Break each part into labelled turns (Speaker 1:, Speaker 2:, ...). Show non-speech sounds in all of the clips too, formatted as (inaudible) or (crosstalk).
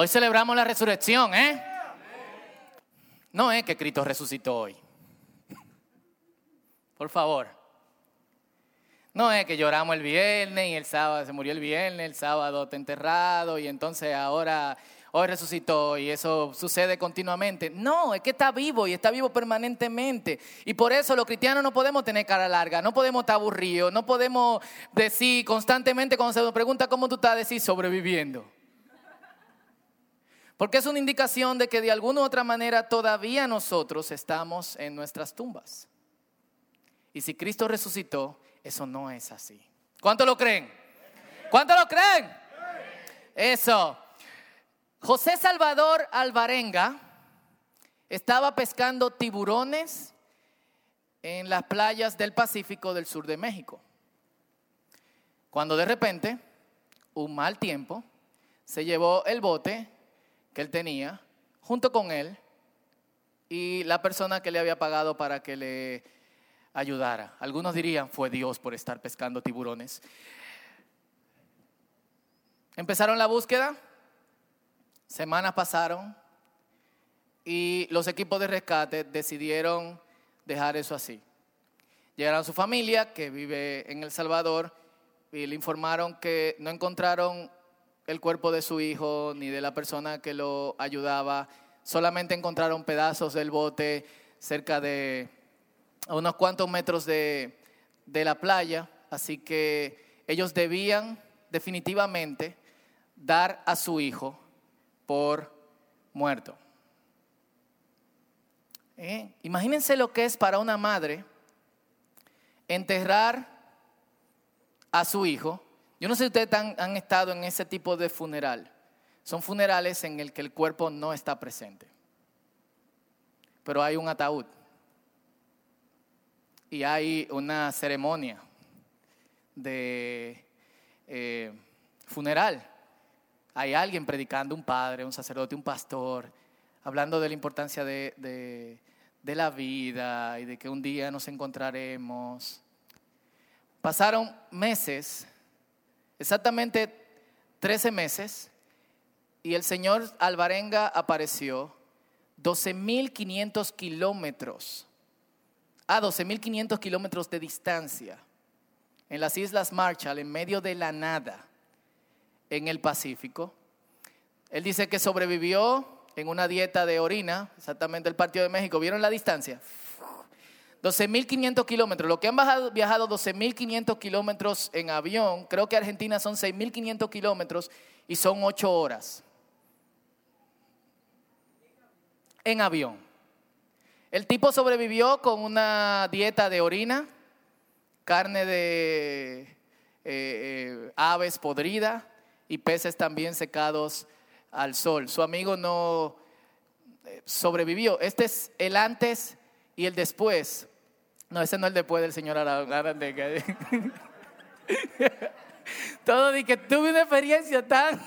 Speaker 1: Hoy celebramos la resurrección, ¿eh? No es que Cristo resucitó hoy. Por favor. No es que lloramos el viernes y el sábado se murió el viernes, el sábado está enterrado y entonces ahora hoy resucitó y eso sucede continuamente. No, es que está vivo y está vivo permanentemente. Y por eso los cristianos no podemos tener cara larga, no podemos estar aburridos, no podemos decir constantemente cuando se nos pregunta cómo tú estás, decir sobreviviendo. Porque es una indicación de que de alguna u otra manera todavía nosotros estamos en nuestras tumbas. Y si Cristo resucitó, eso no es así. ¿Cuánto lo creen? ¿Cuánto lo creen? Eso. José Salvador Alvarenga estaba pescando tiburones en las playas del Pacífico del sur de México. Cuando de repente, un mal tiempo, se llevó el bote que él tenía junto con él y la persona que le había pagado para que le ayudara. Algunos dirían, fue Dios por estar pescando tiburones. Empezaron la búsqueda, semanas pasaron y los equipos de rescate decidieron dejar eso así. Llegaron a su familia que vive en El Salvador y le informaron que no encontraron el cuerpo de su hijo ni de la persona que lo ayudaba, solamente encontraron pedazos del bote cerca de a unos cuantos metros de, de la playa, así que ellos debían definitivamente dar a su hijo por muerto. ¿Eh? Imagínense lo que es para una madre enterrar a su hijo. Yo no sé si ustedes han, estado en ese tipo de funeral. Son funerales en el que el cuerpo no está presente. Pero hay un ataúd y hay una ceremonia de eh, funeral. Hay alguien predicando, un padre, un sacerdote, un pastor, hablando de la importancia de la vida y de que un día nos encontraremos. Pasaron meses, exactamente 13 meses, y el señor Alvarenga apareció 12.500 kilómetros a 12.500 kilómetros de distancia, en las Islas Marshall, en medio de la nada, en el Pacífico. Él dice que sobrevivió en una dieta de orina, exactamente el Partido de México. ¿Vieron la distancia? 12.500 kilómetros. Lo que han viajado 12.500 kilómetros en avión, creo que Argentina son 6.500 kilómetros y son 8 horas. En avión. El tipo sobrevivió con una dieta de orina, carne de eh, eh, aves podrida y peces también secados al sol. Su amigo no eh, sobrevivió. Este es el antes y el después. No, ese no es el después del señor Arandega. (laughs) Todo di que tuve una experiencia tan... (laughs)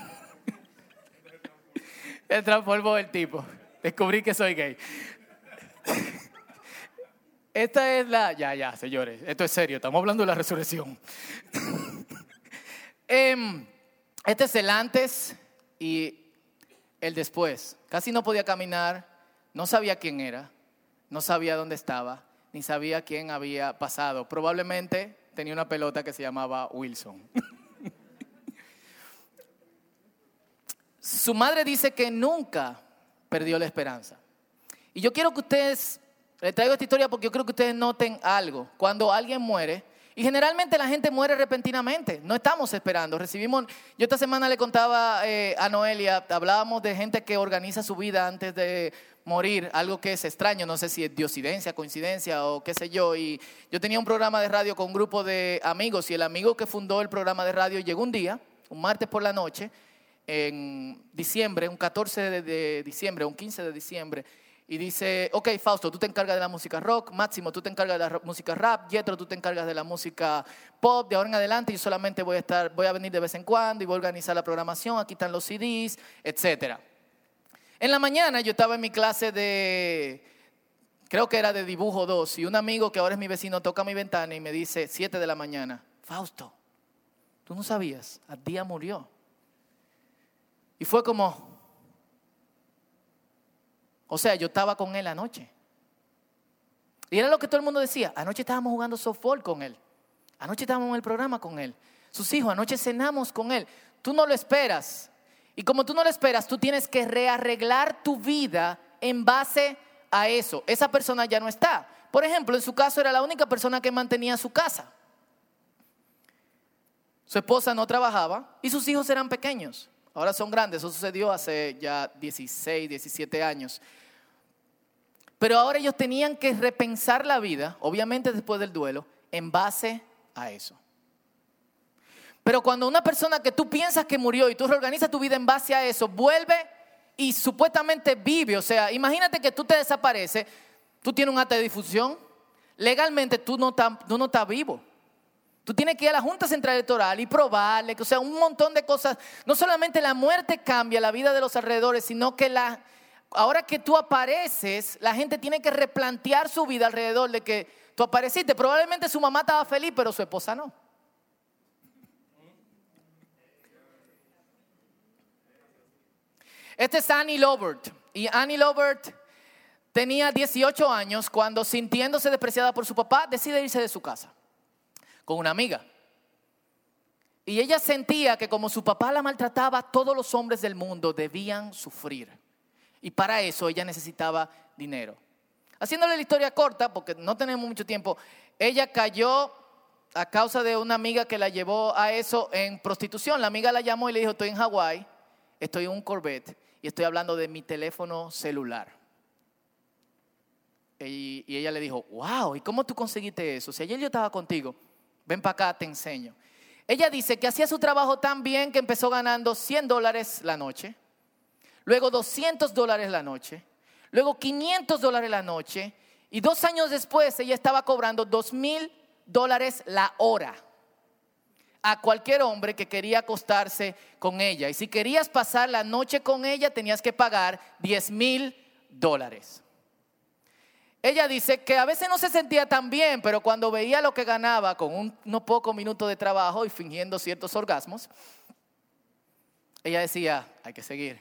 Speaker 1: Me transformó el tipo. Descubrí que soy gay. (laughs) Esta es la... Ya, ya, señores, esto es serio, estamos hablando de la resurrección. Em, este es el antes y el después. Casi no podía caminar, no sabía quién era, no sabía dónde estaba, ni sabía quién había pasado. Probablemente tenía una pelota que se llamaba Wilson. Su madre dice que nunca perdió la esperanza. Y yo quiero que ustedes, les traigo esta historia porque yo creo que ustedes noten algo. Cuando alguien muere, y generalmente la gente muere repentinamente, no estamos esperando. Recibimos, yo esta semana le contaba eh, a Noelia, hablábamos de gente que organiza su vida antes de morir, algo que es extraño, no sé si es diosidencia, coincidencia o qué sé yo. Y yo tenía un programa de radio con un grupo de amigos y el amigo que fundó el programa de radio llegó un día, un martes por la noche, en diciembre, un 14 de, diciembre, un 15 de diciembre, y dice, ok, Fausto, tú te encargas de la música rock, Máximo, tú te encargas de la música rap, Jetro, tú te encargas de la música pop, de ahora en adelante yo solamente voy a estar, voy a venir de vez en cuando y voy a organizar la programación, aquí están los CDs, etc. En la mañana yo estaba en mi clase de, creo que era de dibujo 2, y un amigo que ahora es mi vecino toca mi ventana y me dice, 7 de la mañana, Fausto, tú no sabías, a día murió. Y fue como, O sea, yo estaba con él anoche. Y era lo que todo el mundo decía. Anoche estábamos jugando softball con él. Anoche estábamos en el programa con él. Sus hijos, anoche cenamos con él. Tú no lo esperas. Y como tú no lo esperas, tú tienes que rearreglar tu vida en base a eso. Esa persona ya no está. Por ejemplo, en su caso era la única persona que mantenía su casa. Su esposa no trabajaba y sus hijos eran pequeños. Ahora son grandes. Eso sucedió hace ya 16, 17 años. Pero ahora ellos tenían que repensar la vida, obviamente después del duelo, en base a eso. Pero cuando una persona que tú piensas que murió y tú reorganizas tu vida en base a eso, vuelve y supuestamente vive, o sea, imagínate que tú te desapareces, tú tienes un acta de difusión, legalmente tú no estás, tú no vivo. Tú tienes que ir a la Junta Central Electoral y probarle, o sea, un montón de cosas. No solamente la muerte cambia la vida de los alrededores, sino que la, ahora que tú apareces, la gente tiene que replantear su vida alrededor de que tú apareciste. Probablemente su mamá estaba feliz, pero su esposa no. Este es Annie Lobert. Y Annie Lobert tenía 18 años cuando, sintiéndose despreciada por su papá, decide irse de su casa con una amiga. Y ella sentía que como su papá la maltrataba, todos los hombres del mundo debían sufrir. Y para eso ella necesitaba dinero. Haciéndole la historia corta, porque no tenemos mucho tiempo, ella cayó a causa de una amiga que la llevó a eso en prostitución. La amiga la llamó y le dijo, estoy en Hawái, estoy en un Corvette y estoy hablando de mi teléfono celular. Y, ella le dijo, wow, ¿y cómo tú conseguiste eso? Si ayer yo estaba contigo, ven para acá, te enseño. Ella dice que hacía su trabajo tan bien que empezó ganando 100 dólares la noche, luego 200 dólares la noche, luego 500 dólares la noche, y dos años después ella estaba cobrando 2 mil dólares la hora a cualquier hombre que quería acostarse con ella. Y si querías pasar la noche con ella, tenías que pagar 10 mil dólares. Ella dice que a veces no se sentía tan bien, pero cuando veía lo que ganaba con unos pocos minutos de trabajo y fingiendo ciertos orgasmos, ella decía, hay que seguir.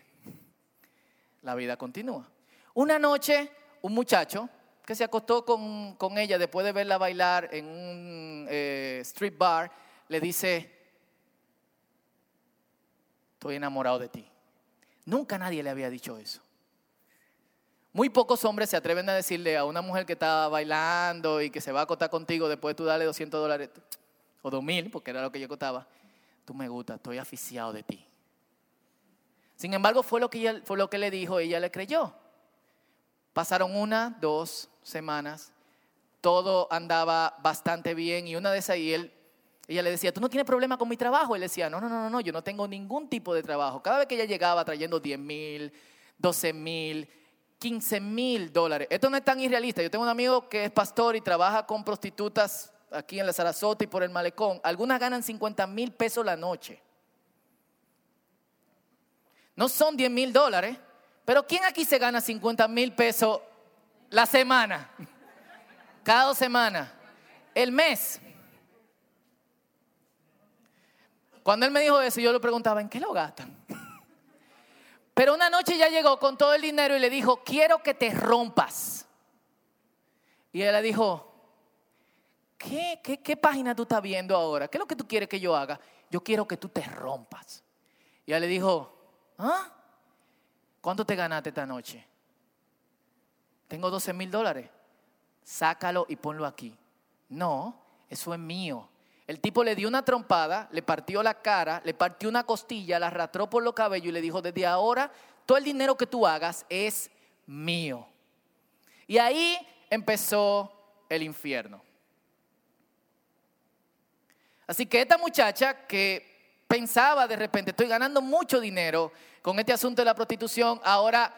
Speaker 1: La vida continúa. Una noche, un muchacho que se acostó con, ella después de verla bailar en un eh, street bar, le dice, estoy enamorado de ti. Nunca nadie le había dicho eso. Muy pocos hombres se atreven a decirle a una mujer que está bailando y que se va a acostar contigo después de tú darle 200 dólares o 2000, porque era lo que yo costaba. Tú me gusta, estoy aficiado de ti. Sin embargo, fue lo que, fue lo que le dijo, ella le creyó. Pasaron una, dos semanas, todo andaba bastante bien y una de esas, y él, ella le decía, ¿tú no tienes problema con mi trabajo? Él decía, no, no, no, no, yo no tengo ningún tipo de trabajo. Cada vez que ella llegaba trayendo 10 mil, 12 mil, 15 mil dólares. Esto no es tan irrealista. Yo tengo un amigo que es pastor y trabaja con prostitutas aquí en la Sarasota y por el malecón. Algunas ganan 50 mil pesos la noche. No son 10 mil dólares, pero ¿quién aquí se gana 50 mil pesos la semana? Cada dos semanas. El mes. Cuando él me dijo eso, yo le preguntaba, ¿en qué lo gastan? (laughs) Pero una noche ya llegó con todo el dinero y le dijo, quiero que te rompas. Y él le dijo, ¿qué, qué, página tú estás viendo ahora? ¿Qué es lo que tú quieres que yo haga? Yo quiero que tú te rompas. Y él le dijo, ¿ah? ¿Cuánto te ganaste esta noche? Tengo 12 mil dólares. Sácalo y ponlo aquí. No, eso es mío. El tipo le dio una trompada, le partió la cara, le partió una costilla, la arrastró por los cabellos y le dijo, desde ahora todo el dinero que tú hagas es mío. Y ahí empezó el infierno. Así que esta muchacha que pensaba de repente, estoy ganando mucho dinero con este asunto de la prostitución, ahora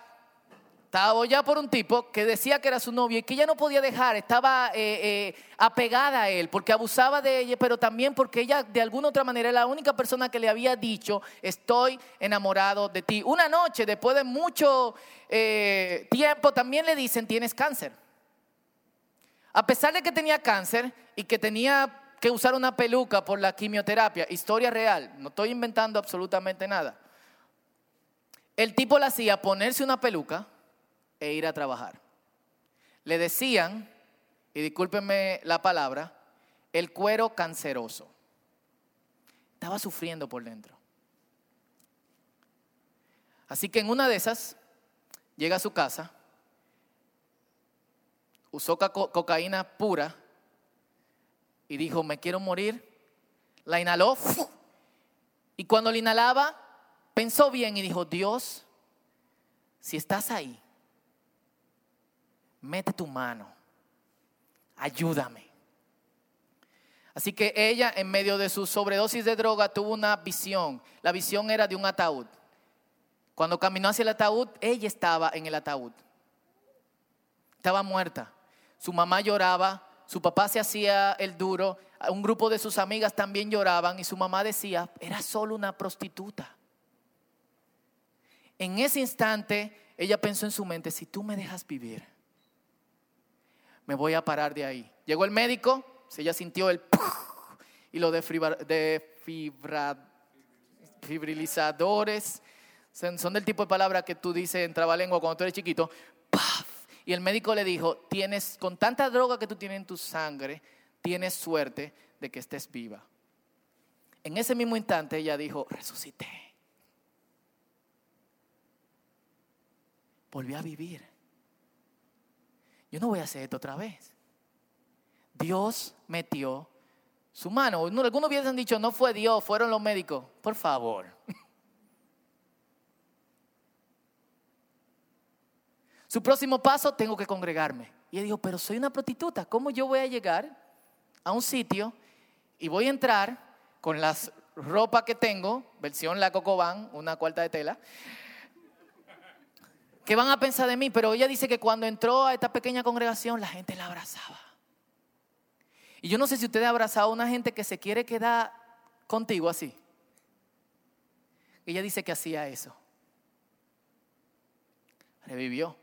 Speaker 1: estaba ya por un tipo que decía que era su novio y que ella no podía dejar, estaba eh, eh, apegada a él porque abusaba de ella, pero también porque ella de alguna otra manera era la única persona que le había dicho, estoy enamorado de ti. Una noche, después de mucho eh, tiempo, también le dicen, tienes cáncer. A pesar de que tenía cáncer y que tenía que usar una peluca por la quimioterapia, historia real, no estoy inventando absolutamente nada. El tipo le hacía ponerse una peluca e ir a trabajar. Le decían, y discúlpenme la palabra, el cuero canceroso. Estaba sufriendo por dentro. Así que en una de esas, llega a su casa, usó cocaína pura y dijo, me quiero morir. La inhaló y cuando la inhalaba, pensó bien y dijo, Dios, si estás ahí, mete tu mano, ayúdame. Así que ella, en medio de su sobredosis de droga, tuvo una visión. La visión era de un ataúd. Cuando caminó hacia el ataúd, ella estaba en el ataúd. Estaba muerta. Su mamá lloraba, su papá se hacía el duro, un grupo de sus amigas también lloraban y su mamá decía, era solo una prostituta. En ese instante, ella pensó en su mente, si tú me dejas vivir, me voy a parar de ahí. Llegó el médico, ella sintió el y lo de, fibrilizadores, son del tipo de palabra que tú dices en trabalengua cuando tú eres chiquito, y el médico le dijo, tienes, con tanta droga que tú tienes en tu sangre, tienes suerte de que estés viva. En ese mismo instante ella dijo, resucité. Volví a vivir. Yo no voy a hacer esto otra vez. Dios metió su mano. Algunos hubiesen dicho, no fue Dios, fueron los médicos. Por favor. (laughs) Su próximo paso, tengo que congregarme. Y él dijo, pero soy una prostituta, ¿cómo yo voy a llegar a un sitio y voy a entrar con las ropa que tengo, versión la Cocobán, una cuarta de tela, ¿qué van a pensar de mí? Pero ella dice que cuando entró a esta pequeña congregación, la gente la abrazaba. Y yo no sé si usted ha abrazado a una gente que se quiere quedar contigo así. Ella dice que hacía eso. Revivió.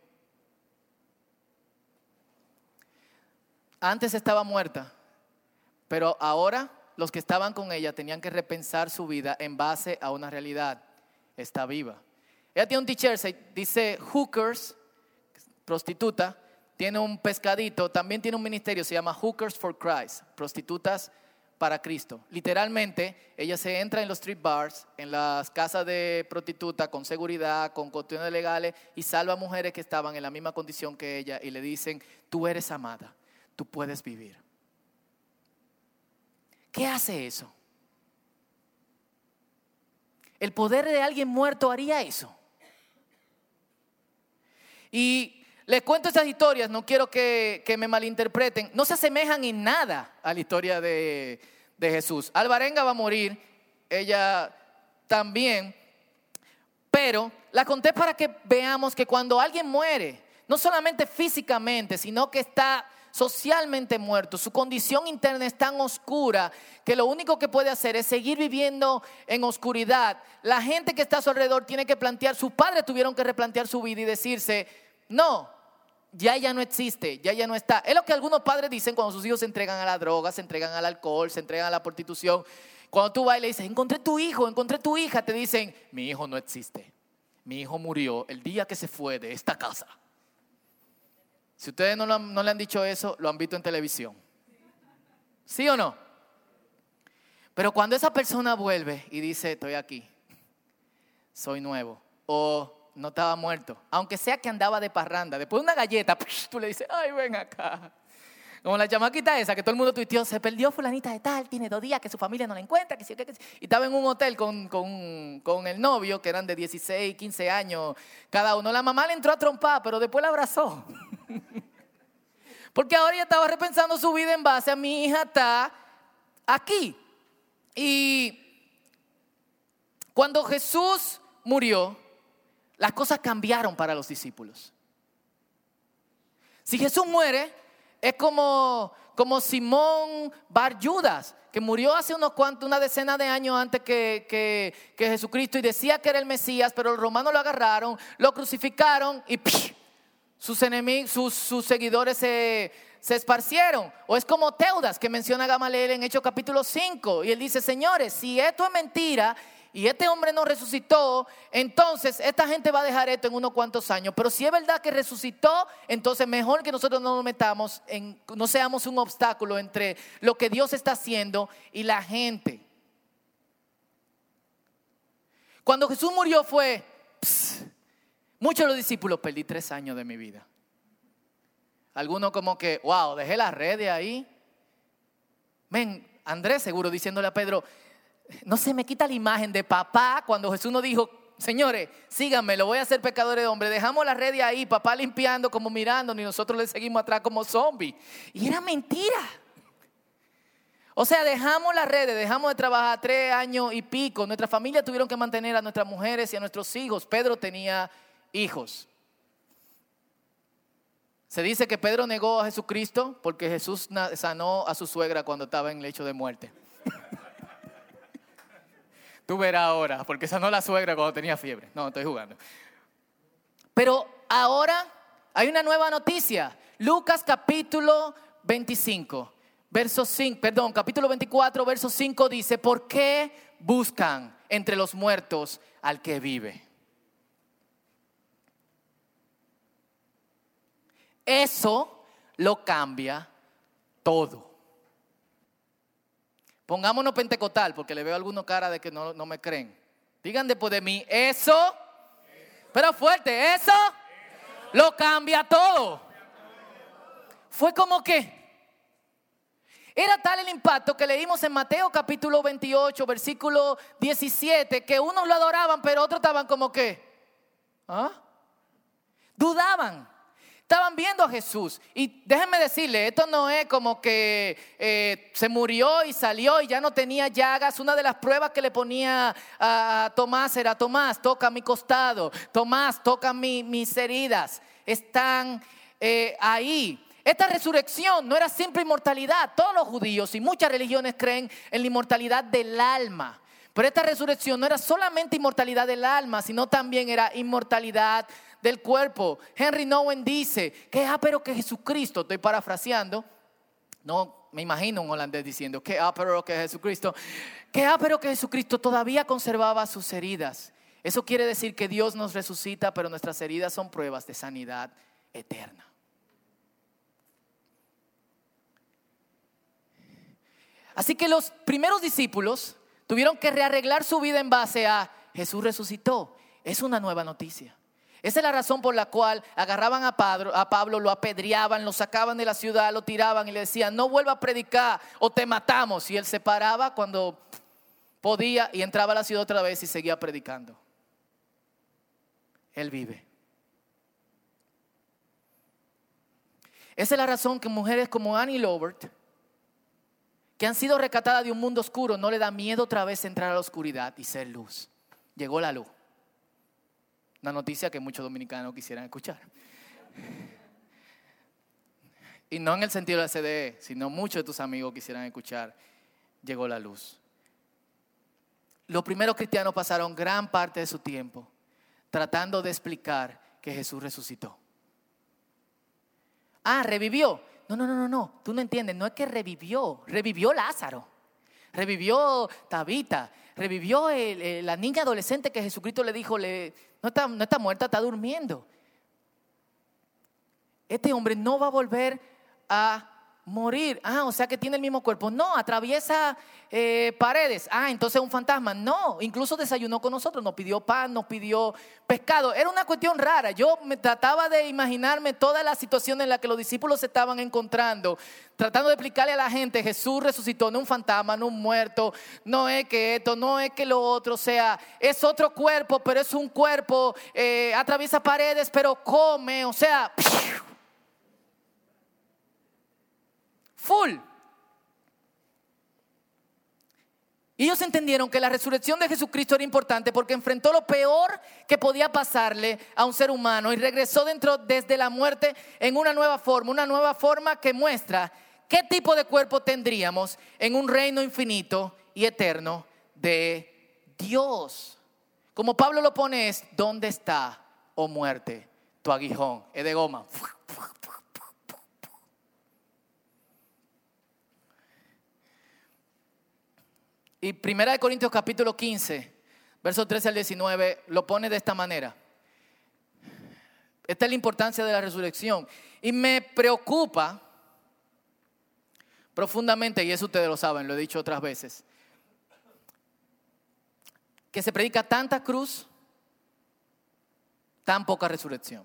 Speaker 1: Antes estaba muerta, pero ahora los que estaban con ella tenían que repensar su vida en base a una realidad. Está viva. Ella tiene un t-shirt, dice hookers, prostituta, tiene un pescadito, también tiene un ministerio, se llama Hookers for Christ, prostitutas para Cristo. Literalmente, ella se entra en los street bars, en las casas de prostituta, con seguridad, con cuestiones legales, y salva a mujeres que estaban en la misma condición que ella y le dicen, tú eres amada tú puedes vivir. ¿Qué hace eso? El poder de alguien muerto haría eso. Y les cuento estas historias, no quiero que, me malinterpreten, no se asemejan en nada a la historia de, de Jesús. Alvarenga va a morir, ella también, pero la conté para que veamos que cuando alguien muere, no solamente físicamente, sino que está socialmente muerto, su condición interna es tan oscura que lo único que puede hacer es seguir viviendo en oscuridad. La gente que está a su alrededor tiene que plantear, sus padres tuvieron que replantear su vida y decirse, no, ya ya no existe, ya ya no está. Es lo que algunos padres dicen cuando sus hijos se entregan a la droga, se entregan al alcohol, se entregan a la prostitución. Cuando tú vas y le dices, encontré tu hijo, encontré tu hija, te dicen, mi hijo no existe. Mi hijo murió el día que se fue de esta casa. Si ustedes no, le han dicho eso, lo han visto en televisión. ¿Sí o no? Pero cuando esa persona vuelve y dice, estoy aquí, soy nuevo, o no estaba muerto, aunque sea que andaba de parranda, después de una galleta, tú le dices, ay, ven acá. Como la chamaquita esa, que todo el mundo tuiteó, se perdió fulanita de tal, tiene dos días que su familia no la encuentra, que sí, que, y estaba en un hotel con, con, con, el novio, que eran de 16, 15 años cada uno. La mamá le entró a trompar, pero después la abrazó. (laughs) Porque ahora ella estaba repensando su vida en base a mi hija está aquí. Y cuando Jesús murió, las cosas cambiaron para los discípulos. Si Jesús muere, es como, como Simón Bar Judas, que murió hace unos cuantos, una decena de años antes que, que, Jesucristo y decía que era el Mesías, pero los romanos lo agarraron, lo crucificaron y sus enemigos, sus, seguidores se, esparcieron. O es como Teudas que menciona Gamaliel en Hechos capítulo 5. Y él dice, señores, si esto es mentira y este hombre no resucitó, entonces esta gente va a dejar esto en unos cuantos años. Pero si es verdad que resucitó, entonces mejor que nosotros no nos metamos, en, no seamos un obstáculo entre lo que Dios está haciendo y la gente. Cuando Jesús murió fue, muchos de los discípulos perdí tres años de mi vida. Algunos como que, wow, dejé la red de ahí. Ven, Andrés seguro diciéndole a Pedro, no se me quita la imagen de papá cuando Jesús nos dijo, señores, síganme, lo voy a hacer pecador de hombre. Dejamos la red de ahí, papá limpiando, como mirando, y nosotros le seguimos atrás como zombies. Y era mentira. O sea, dejamos las redes, dejamos de trabajar tres años y pico. Nuestra familia tuvieron que mantener a nuestras mujeres y a nuestros hijos. Pedro tenía hijos. Se dice que Pedro negó a Jesucristo porque Jesús sanó a su suegra cuando estaba en lecho de muerte. (laughs) Tú verás ahora, porque sanó a la suegra cuando tenía fiebre. No, estoy jugando. Pero ahora hay una nueva noticia. Lucas capítulo 25, verso 5, perdón, capítulo 24, verso 5 dice, ¿por qué buscan entre los muertos al que vive? Eso lo cambia todo. Pongámonos pentecostal, porque le veo a algunos cara de que no, me creen. Digan después de mí, eso, pero fuerte, eso, lo cambia todo. Fue como que era tal el impacto que leímos en Mateo capítulo 28, versículo 17, que unos lo adoraban, pero otros estaban como que, ¿ah? Dudaban. Estaban viendo a Jesús. Y déjenme decirle, esto no es como que eh, se murió y salió y ya no tenía llagas. Una de las pruebas que le ponía a Tomás era, Tomás, toca mi costado. Tomás, toca mis heridas. Están eh, ahí. Esta resurrección no era simple inmortalidad. Todos los judíos y muchas religiones creen en la inmortalidad del alma. Pero esta resurrección no era solamente inmortalidad del alma, sino también era inmortalidad del cuerpo. Henry Nowen dice que, ah, pero que Jesucristo, estoy parafraseando, no me imagino un holandés diciendo que, ah, pero que Jesucristo, que, ah, pero que Jesucristo todavía conservaba sus heridas. Eso quiere decir que Dios nos resucita, pero nuestras heridas son pruebas de sanidad eterna. Así que los primeros discípulos tuvieron que rearreglar su vida en base a Jesús resucitó. Es una nueva noticia. Esa es la razón por la cual agarraban a Pablo, lo apedreaban, lo sacaban de la ciudad, lo tiraban y le decían, no vuelva a predicar o te matamos. Y él se paraba cuando podía y entraba a la ciudad otra vez y seguía predicando. Él vive. Esa es la razón que mujeres como Annie Lobert, que han sido rescatadas de un mundo oscuro, no le da miedo otra vez entrar a la oscuridad y ser luz. Llegó la luz. Una noticia que muchos dominicanos quisieran escuchar. Y no en el sentido de la CDE, sino muchos de tus amigos quisieran escuchar, llegó la luz. Los primeros cristianos pasaron gran parte de su tiempo tratando de explicar que Jesús resucitó. Ah, revivió. No, no, no, no, no. Tú no entiendes. No es que revivió. Revivió Lázaro. Revivió Tabita revivió la niña adolescente que Jesucristo le dijo, no, está, no está muerta, está durmiendo. Este hombre no va a volver a morir. Ah, o sea que tiene el mismo cuerpo. No, atraviesa eh, paredes. Ah, entonces es un fantasma. No, incluso desayunó con nosotros, nos pidió pan, nos pidió pescado. Era una cuestión rara. Yo me trataba de imaginarme toda la situación en la que los discípulos se estaban encontrando, tratando de explicarle a la gente, Jesús resucitó, no un fantasma, no un muerto, no es que esto, no es que lo otro, o sea, es otro cuerpo, pero es un cuerpo, eh, atraviesa paredes, pero come, o sea... full. Y ellos entendieron que la resurrección de Jesucristo era importante porque enfrentó lo peor que podía pasarle a un ser humano y regresó dentro desde la muerte en una nueva forma, una nueva forma que muestra qué tipo de cuerpo tendríamos en un reino infinito y eterno de Dios. Como Pablo lo pone es, ¿dónde está, oh muerte, tu aguijón? Es de goma. Y Primera de Corintios capítulo 15 verso 13 al 19, lo pone de esta manera. Esta es la importancia de la resurrección. Y me preocupa profundamente, y eso ustedes lo saben, lo he dicho otras veces, que se predica tanta cruz, tan poca resurrección.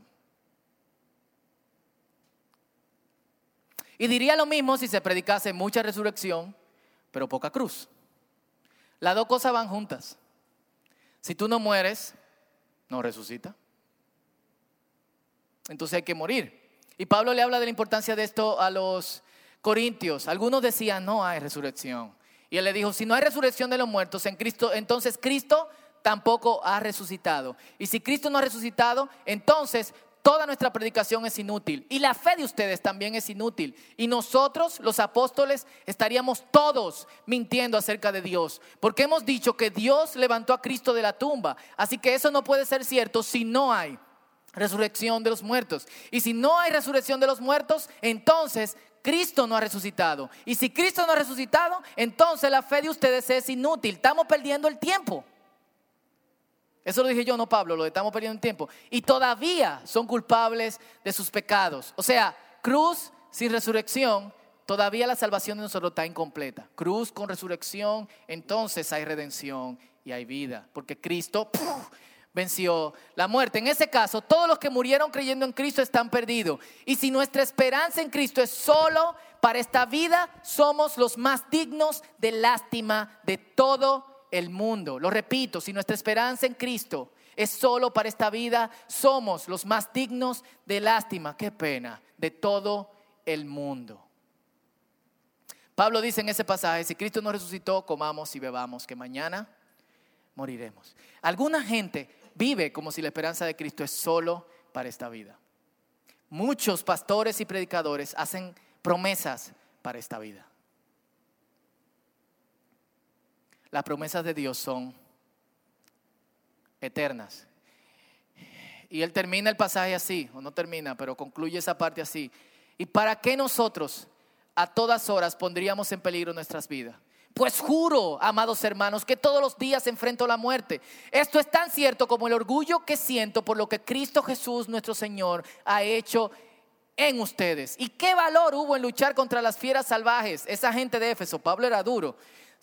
Speaker 1: Y diría lo mismo si se predicase mucha resurrección, pero poca cruz. Las dos cosas van juntas. Si tú no mueres, no resucita. Entonces hay que morir. Y Pablo le habla de la importancia de esto a los corintios. Algunos decían, no hay resurrección. Y él le dijo, si no hay resurrección de los muertos en Cristo, entonces Cristo tampoco ha resucitado. Y si Cristo no ha resucitado, entonces toda nuestra predicación es inútil. Y la fe de ustedes también es inútil. Y nosotros, los apóstoles, estaríamos todos mintiendo acerca de Dios. Porque hemos dicho que Dios levantó a Cristo de la tumba. Así que eso no puede ser cierto si no hay resurrección de los muertos. Y si no hay resurrección de los muertos, entonces Cristo no ha resucitado. Y si Cristo no ha resucitado, entonces la fe de ustedes es inútil. Estamos perdiendo el tiempo. Eso lo dije yo, no Pablo, lo estamos perdiendo en tiempo. Y todavía son culpables de sus pecados. O sea, cruz sin resurrección, todavía la salvación de nosotros está incompleta. Cruz con resurrección, entonces hay redención y hay vida. Porque Cristo venció la muerte. En ese caso, todos los que murieron creyendo en Cristo están perdidos. Y si nuestra esperanza en Cristo es solo para esta vida, somos los más dignos de lástima de todo el mundo. Lo repito, si nuestra esperanza en Cristo es solo para esta vida, somos los más dignos de lástima, qué pena, de todo el mundo. Pablo dice en ese pasaje, si Cristo no resucitó, comamos y bebamos, que mañana moriremos. Alguna gente vive como si la esperanza de Cristo es solo para esta vida. Muchos pastores y predicadores hacen promesas para esta vida. Las promesas de Dios son eternas. Y él termina el pasaje así, o no termina, pero concluye esa parte así. ¿Y para qué nosotros a todas horas pondríamos en peligro nuestras vidas? Pues juro, amados hermanos, que todos los días enfrento la muerte. Esto es tan cierto como el orgullo que siento por lo que Cristo Jesús, nuestro Señor, ha hecho en ustedes. ¿Y qué valor hubo en luchar contra las fieras salvajes? Esa gente de Éfeso, Pablo era duro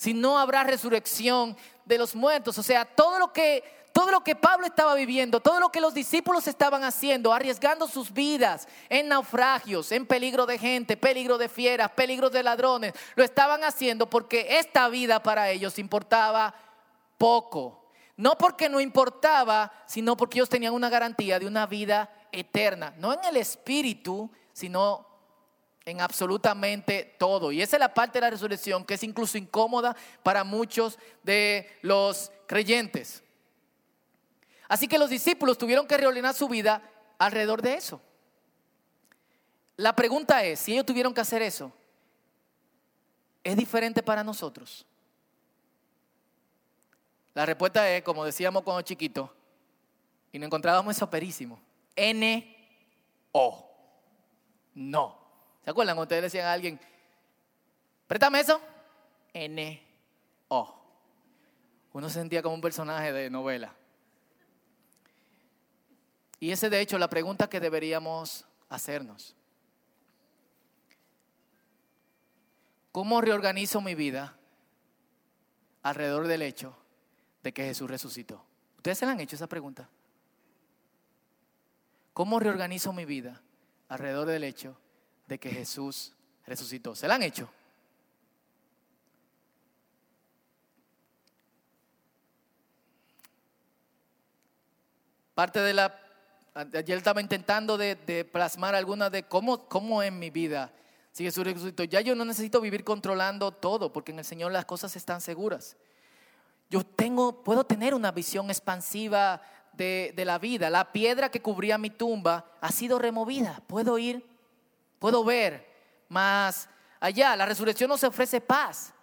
Speaker 1: si no habrá resurrección de los muertos. O sea, todo lo que todo lo que Pablo estaba viviendo, todo lo que los discípulos estaban haciendo, arriesgando sus vidas en naufragios, en peligro de gente, peligro de fieras, peligro de ladrones, lo estaban haciendo porque esta vida para ellos importaba poco. No porque no importaba, sino porque ellos tenían una garantía de una vida eterna, no en el espíritu, sino en absolutamente todo. Y esa es la parte de la resurrección que es incluso incómoda para muchos de los creyentes. Así que los discípulos tuvieron que reordenar su vida alrededor de eso. La pregunta es, si ellos tuvieron que hacer eso, ¿es diferente para nosotros? La respuesta es, como decíamos cuando chiquitos, y nos encontrábamos eso perísimo, N-O. No. ¿Se acuerdan ustedes decían a alguien, préstame eso? N-O. Uno se sentía como un personaje de novela. Y esa es de hecho la pregunta que deberíamos hacernos. ¿Cómo reorganizo mi vida alrededor del hecho de que Jesús resucitó? ¿Ustedes se la han hecho esa pregunta? ¿Cómo reorganizo mi vida alrededor del hecho de que Jesús resucitó. ¿Se la han hecho? Parte de la... Ayer estaba intentando de, plasmar alguna de cómo, cómo en mi vida si Jesús resucitó. Ya yo no necesito vivir controlando todo, porque en el Señor las cosas están seguras. Yo tengo, puedo tener una visión expansiva de, de la vida. La piedra que cubría mi tumba ha sido removida. Puedo ir puedo ver más allá. La resurrección nos ofrece paz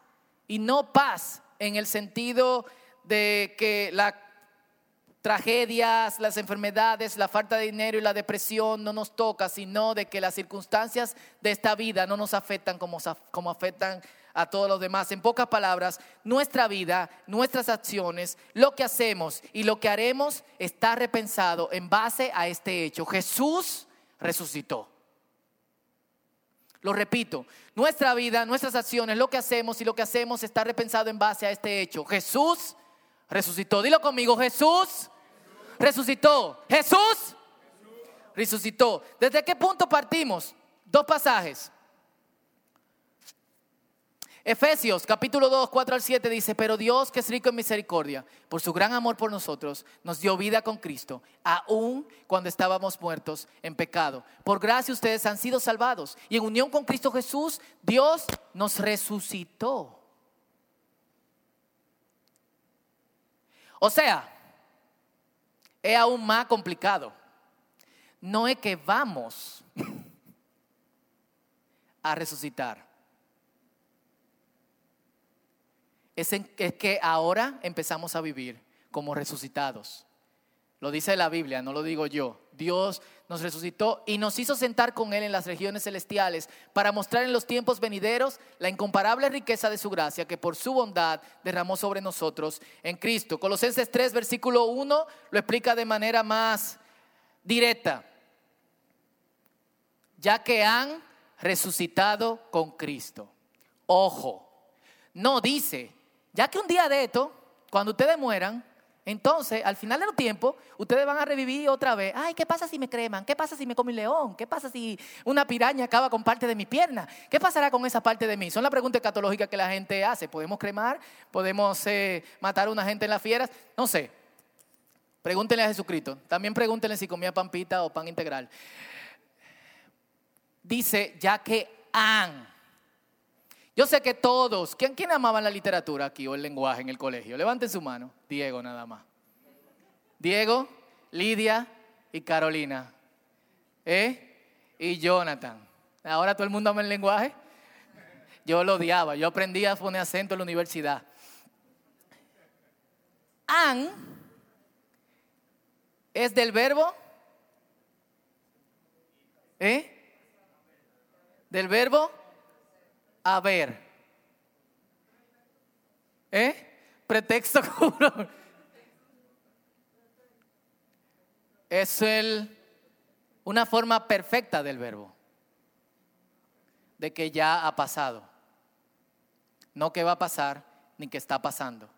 Speaker 1: y no paz en el sentido de que las tragedias, las enfermedades, la falta de dinero y la depresión no nos toca, sino de que las circunstancias de esta vida no nos afectan como, como afectan a todos los demás. En pocas palabras, nuestra vida, nuestras acciones, lo que hacemos y lo que haremos está repensado en base a este hecho. Jesús resucitó. Lo repito, nuestra vida, nuestras acciones, lo que hacemos y lo que hacemos está repensado en base a este hecho. Jesús resucitó. Dilo conmigo, Jesús resucitó. Jesús resucitó. ¿Desde qué punto partimos? Dos pasajes. Efesios capítulo 2, 4 al 7 dice, pero Dios que es rico en misericordia, por su gran amor por nosotros, nos dio vida con Cristo, aun cuando estábamos muertos en pecado. Por gracia ustedes han sido salvados y en unión con Cristo Jesús, Dios nos resucitó. O sea, es aún más complicado. No es que vamos (laughs) a resucitar es, que ahora empezamos a vivir como resucitados. Lo dice la Biblia, no lo digo yo. Dios nos resucitó y nos hizo sentar con Él en las regiones celestiales para mostrar en los tiempos venideros la incomparable riqueza de su gracia que por su bondad derramó sobre nosotros en Cristo. Colosenses 3, versículo 1 lo explica de manera más directa. Ya que han resucitado con Cristo. Ojo, no dice ya que un día de esto, cuando ustedes mueran, entonces, al final del tiempo, ustedes van a revivir otra vez. Ay, ¿qué pasa si me creman? ¿Qué pasa si me come un león? ¿Qué pasa si una piraña acaba con parte de mi pierna? ¿Qué pasará con esa parte de mí? Son las preguntas escatológicas que la gente hace. ¿Podemos cremar? ¿Podemos eh, matar a una gente en las fieras? No sé. Pregúntenle a Jesucristo. También pregúntenle si comía pampita o pan integral. Dice, ya que han yo sé que todos, ¿quién, ¿quién amaban la literatura aquí o el lenguaje en el colegio? Levanten su mano. Diego nada más. Diego, Lidia y Carolina. ¿Eh? Y Jonathan. Ahora todo el mundo ama el lenguaje. Yo lo odiaba. Yo aprendí a poner acento en la universidad. An es del verbo. ¿Eh? Del verbo a ver. ¿Eh? Pretexto (laughs) Es el, una forma perfecta del verbo. De que ya ha pasado. No que va a pasar, ni que está pasando.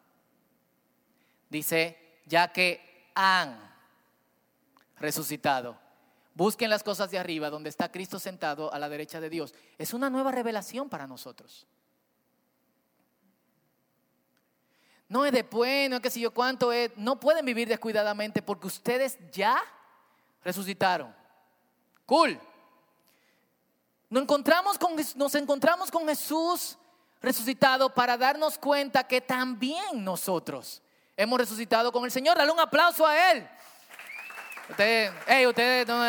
Speaker 1: Dice, ya que han resucitado. Busquen las cosas de arriba, donde está Cristo sentado a la derecha de Dios. Es una nueva revelación para nosotros. No es después, no es que si yo cuánto es. No pueden vivir descuidadamente porque ustedes ya resucitaron. Cool. Nos encontramos con, nos encontramos con Jesús resucitado para darnos cuenta que también nosotros hemos resucitado con el Señor. Dale un aplauso a Él. Ustedes, hey, ustedes no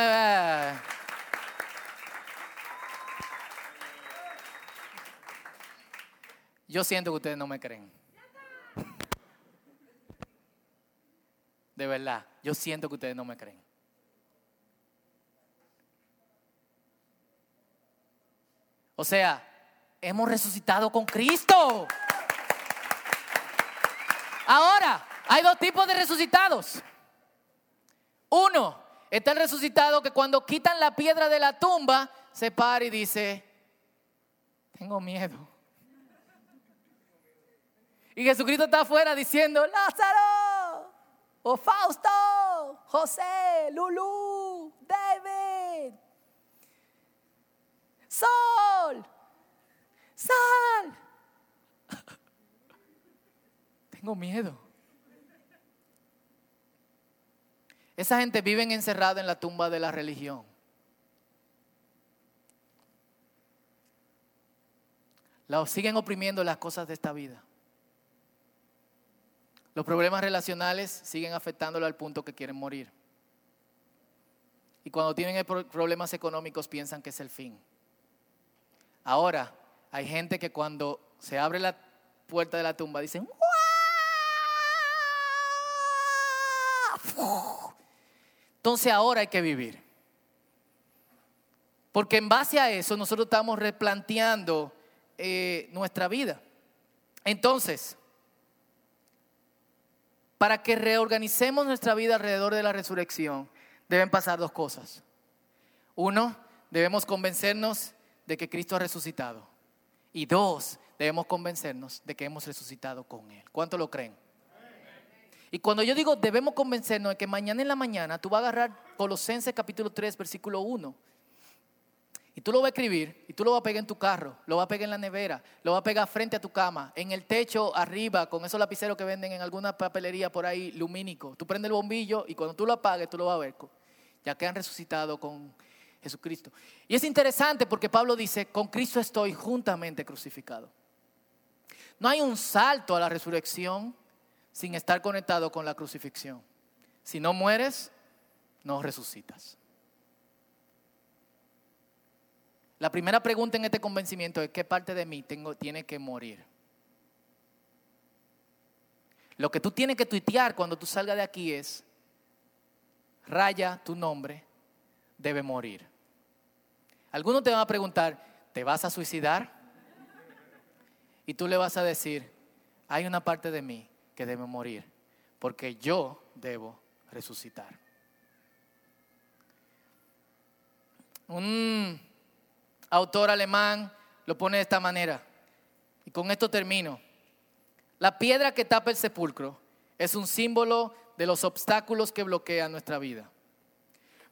Speaker 1: Yo siento que ustedes no me creen. De verdad, yo siento que ustedes no me creen. O sea, hemos resucitado con Cristo. Ahora, hay dos tipos de resucitados. Uno, está el resucitado que cuando quitan la piedra de la tumba, se para y dice, tengo miedo. Y Jesucristo está afuera diciendo, Lázaro, o Fausto, José, Lulú, David, Sol, Sal. (laughs) Tengo miedo. Esa gente vive encerrada en la tumba de la religión. La siguen oprimiendo las cosas de esta vida. Los problemas relacionales siguen afectándolo al punto que quieren morir. Y cuando tienen problemas económicos piensan que es el fin. Ahora, hay gente que cuando se abre la puerta de la tumba dicen, Entonces ahora hay que vivir. Porque en base a eso nosotros estamos replanteando eh, nuestra vida. Entonces, para que reorganicemos nuestra vida alrededor de la resurrección, deben pasar dos cosas. Uno, debemos convencernos de que Cristo ha resucitado. Y dos, debemos convencernos de que hemos resucitado con Él. ¿Cuánto lo creen? Y cuando yo digo debemos convencernos de que mañana en la mañana tú vas a agarrar Colosenses capítulo 3, versículo 1. Y tú lo vas a escribir y tú lo vas a pegar en tu carro, lo vas a pegar en la nevera, lo vas a pegar frente a tu cama, en el techo arriba, con esos lapiceros que venden en alguna papelería por ahí, lumínico. Tú prendes el bombillo y cuando tú lo apagues, tú lo vas a ver. Ya que han resucitado con Jesucristo. Y es interesante porque Pablo dice, con Cristo estoy juntamente crucificado. No hay un salto a la resurrección sin estar conectado con la crucifixión. Si no mueres, no resucitas. La primera pregunta en este convencimiento es, ¿qué parte de mí tengo, tiene que morir? Lo que tú tienes que tuitear cuando tú salgas de aquí es, raya tu nombre, debe morir. Algunos te van a preguntar, ¿te vas a suicidar? Y tú le vas a decir, hay una parte de mí que debe morir, porque yo debo resucitar. Un autor alemán lo pone de esta manera, y con esto termino. La piedra que tapa el sepulcro es un símbolo de los obstáculos que bloquean nuestra vida.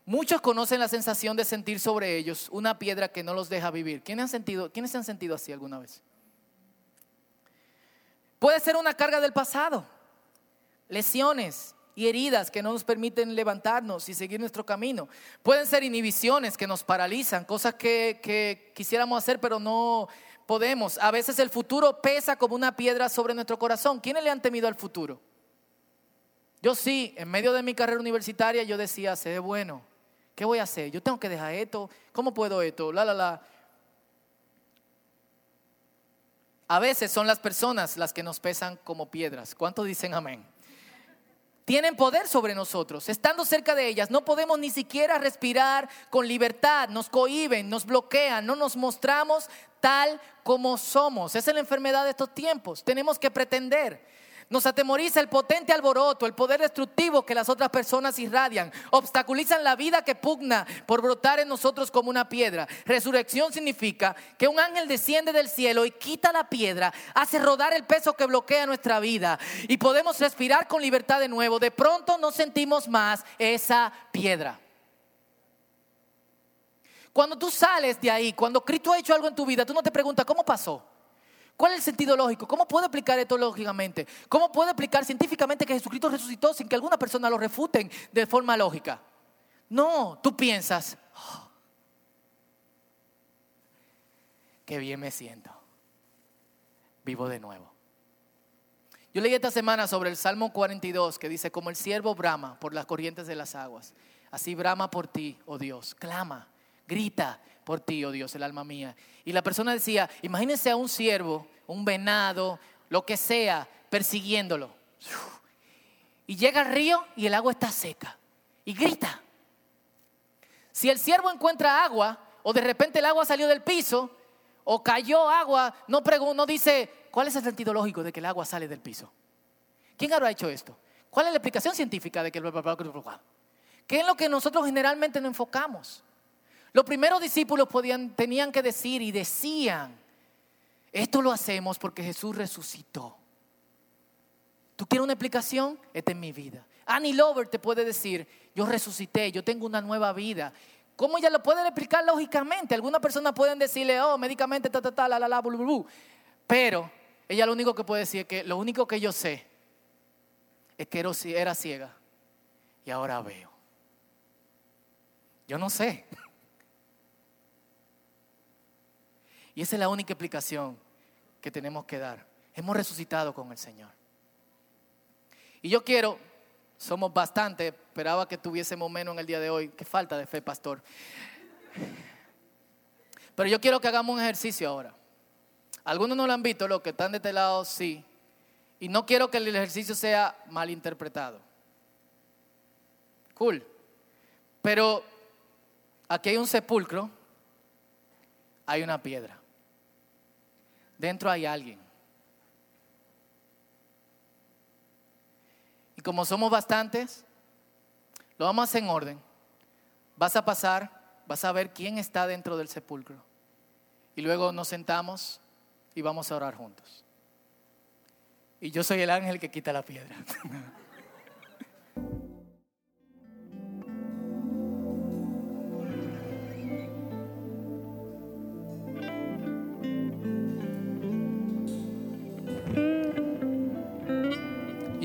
Speaker 1: Muchos conocen la sensación de sentir sobre ellos una piedra que no los deja vivir. ¿Quiénes, han sentido, ¿quiénes se han sentido así alguna vez? Puede ser una carga del pasado, lesiones y heridas que no nos permiten levantarnos y seguir nuestro camino. Pueden ser inhibiciones que nos paralizan, cosas que, que quisiéramos hacer pero no podemos. A veces el futuro pesa como una piedra sobre nuestro corazón. ¿Quiénes le han temido al futuro? Yo sí, en medio de mi carrera universitaria yo decía, sé bueno, ¿qué voy a hacer? Yo tengo que dejar esto, ¿cómo puedo esto? La, la, la. A veces son las personas las que nos pesan como piedras. ¿Cuántos dicen amén? Tienen poder sobre nosotros. Estando cerca de ellas, no podemos ni siquiera respirar con libertad. Nos cohiben, nos bloquean, no nos mostramos tal como somos. Esa es la enfermedad de estos tiempos. Tenemos que pretender. Nos atemoriza el potente alboroto, el poder destructivo que las otras personas irradian. Obstaculizan la vida que pugna por brotar en nosotros como una piedra. Resurrección significa que un ángel desciende del cielo y quita la piedra, hace rodar el peso que bloquea nuestra vida y podemos respirar con libertad de nuevo. De pronto no sentimos más esa piedra. Cuando tú sales de ahí, cuando Cristo ha hecho algo en tu vida, tú no te preguntas, ¿cómo pasó? ¿Cuál es el sentido lógico? ¿Cómo puedo explicar esto lógicamente? ¿Cómo puedo explicar científicamente que Jesucristo resucitó sin que alguna persona lo refuten de forma lógica? No, tú piensas, oh, qué bien me siento. Vivo de nuevo. Yo leí esta semana sobre el Salmo 42 que dice, como el siervo brama por las corrientes de las aguas, así brama por ti, oh Dios, clama, grita por ti, oh Dios, el alma mía. Y la persona decía, imagínense a un siervo, un venado, lo que sea, persiguiéndolo. Y llega al río y el agua está seca. Y grita. Si el siervo encuentra agua, o de repente el agua salió del piso, o cayó agua, no, no dice, ¿cuál es el sentido lógico de que el agua sale del piso? ¿Quién habrá hecho esto? ¿Cuál es la explicación científica de que ¿Qué es lo que nosotros generalmente nos enfocamos? Los primeros discípulos podían, tenían que decir y decían, esto lo hacemos porque Jesús resucitó. ¿Tú quieres una explicación? Esta es mi vida. Annie Lover te puede decir, yo resucité, yo tengo una nueva vida. ¿Cómo ella lo puede explicar lógicamente? Algunas personas pueden decirle, oh, médicamente, ta, ta, ta, la, la, la, blu, blu, blu. Pero ella lo único que puede decir es que lo único que yo sé es que era ciega y ahora veo. Yo no sé. Y esa es la única explicación que tenemos que dar. Hemos resucitado con el Señor. Y yo quiero, somos bastante, esperaba que tuviésemos menos en el día de hoy. Qué falta de fe, pastor. Pero yo quiero que hagamos un ejercicio ahora. Algunos no lo han visto, los que están de este lado sí. Y no quiero que el ejercicio sea mal interpretado. Cool. Pero aquí hay un sepulcro, hay una piedra. Dentro hay alguien. Y como somos bastantes, lo vamos a hacer en orden. Vas a pasar, vas a ver quién está dentro del sepulcro. Y luego nos sentamos y vamos a orar juntos. Y yo soy el ángel que quita la piedra. (laughs)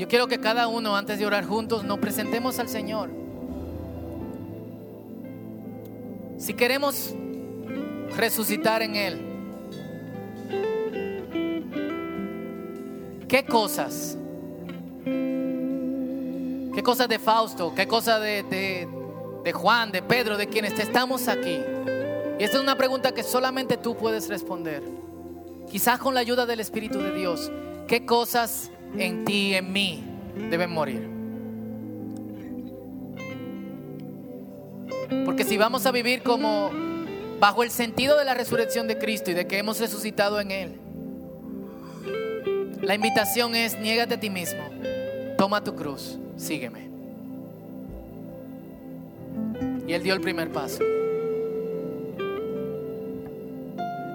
Speaker 1: Yo quiero que cada uno, antes de orar juntos, nos presentemos al Señor. Si queremos resucitar en Él, ¿qué cosas? ¿Qué cosas de Fausto? ¿Qué cosas de, de Juan, de Pedro, de quienes estamos aquí? Y esta es una pregunta que solamente tú puedes responder. Quizás con la ayuda del Espíritu de Dios. ¿Qué cosas en ti y en mí deben morir. Porque si vamos a vivir como bajo el sentido de la resurrección de Cristo y de que hemos resucitado en Él, la invitación es, niégate a ti mismo, toma tu cruz, sígueme. Y Él dio el primer paso.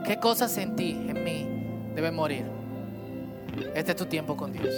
Speaker 1: ¿Qué cosas en ti, en mí, deben morir? Este es tu tiempo con Dios.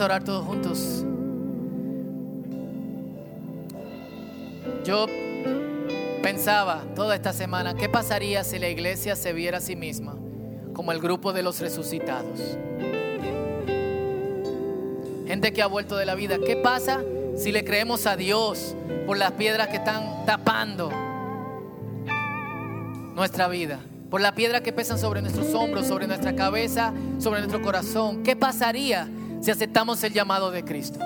Speaker 1: A orar todos juntos. Yo pensaba toda esta semana, ¿qué pasaría si la iglesia se viera a sí misma como el grupo de los resucitados? Gente que ha vuelto de la vida. ¿Qué pasa si le creemos a Dios por las piedras que están tapando nuestra vida? Por la piedra que pesan sobre nuestros hombros, sobre nuestra cabeza, sobre nuestro corazón. ¿Qué pasaría si aceptamos el llamado de Cristo.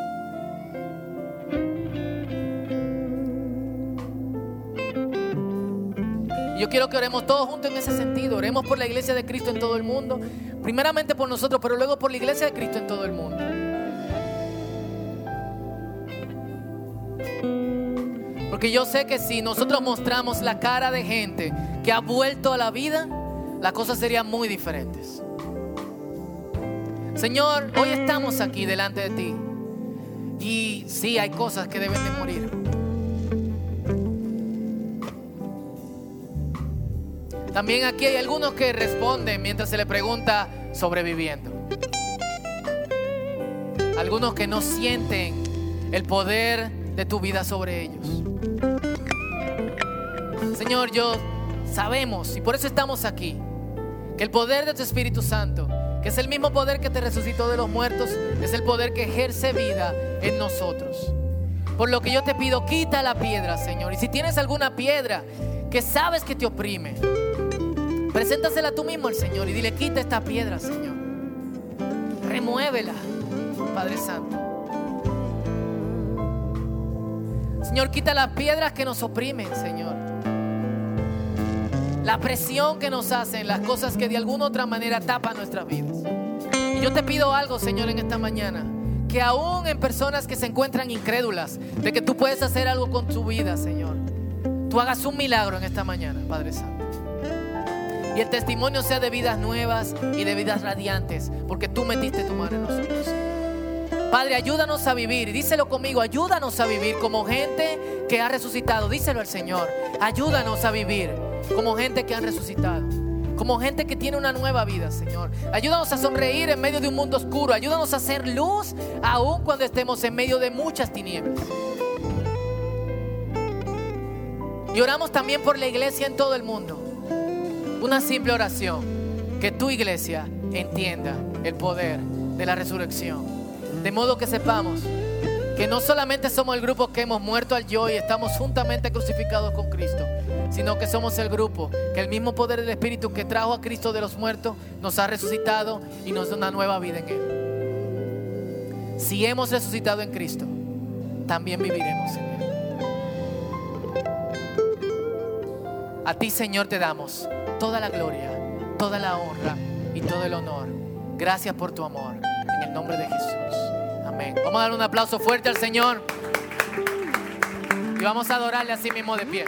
Speaker 1: Yo quiero que oremos todos juntos en ese sentido. Oremos por la iglesia de Cristo en todo el mundo. Primeramente por nosotros, pero luego por la iglesia de Cristo en todo el mundo. Porque yo sé que si nosotros mostramos la cara de gente que ha vuelto a la vida, las cosas serían muy diferentes. Señor, hoy estamos aquí delante de ti. Y sí, hay cosas que deben de morir. También aquí hay algunos que responden mientras se le pregunta sobreviviendo. Algunos que no sienten el poder de tu vida sobre ellos. Señor, yo sabemos y por eso estamos aquí, que el poder de tu Espíritu Santo que es el mismo poder que te resucitó de los muertos, es el poder que ejerce vida en nosotros. Por lo que yo te pido, quita la piedra, Señor. Y si tienes alguna piedra que sabes que te oprime, preséntasela tú mismo al Señor y dile, quita esta piedra, Señor. Remuévela, Padre Santo. Señor, quita las piedras que nos oprimen, Señor la presión que nos hacen, las cosas que de alguna otra manera tapan nuestras vidas. Y yo te pido algo, Señor, en esta mañana, que aún en personas que se encuentran incrédulas de que tú puedes hacer algo con tu vida, Señor, tú hagas un milagro en esta mañana, Padre Santo. Y el testimonio sea de vidas nuevas y de vidas radiantes, porque tú metiste tu mano en nosotros. Padre, ayúdanos a vivir. Díselo conmigo, ayúdanos a vivir como gente que ha resucitado. Díselo al Señor. Ayúdanos a vivir como gente que han resucitado. Como gente que tiene una nueva vida, Señor. Ayúdanos a sonreír en medio de un mundo oscuro. Ayúdanos a hacer luz aun cuando estemos en medio de muchas tinieblas. Y oramos también por la iglesia en todo el mundo. Una simple oración. Que tu iglesia entienda el poder de la resurrección. De modo que sepamos que no solamente somos el grupo que hemos muerto al yo y estamos juntamente crucificados con Cristo, sino que somos el grupo que el mismo poder del Espíritu que trajo a Cristo de los muertos nos ha resucitado y nos da una nueva vida en Él. Si hemos resucitado en Cristo, también viviremos en Él. A ti, Señor, te damos toda la gloria, toda la honra y todo el honor. Gracias por tu amor. En el nombre de Jesús. Vamos a dar un aplauso fuerte al Señor. Y vamos a adorarle así mismo de pie.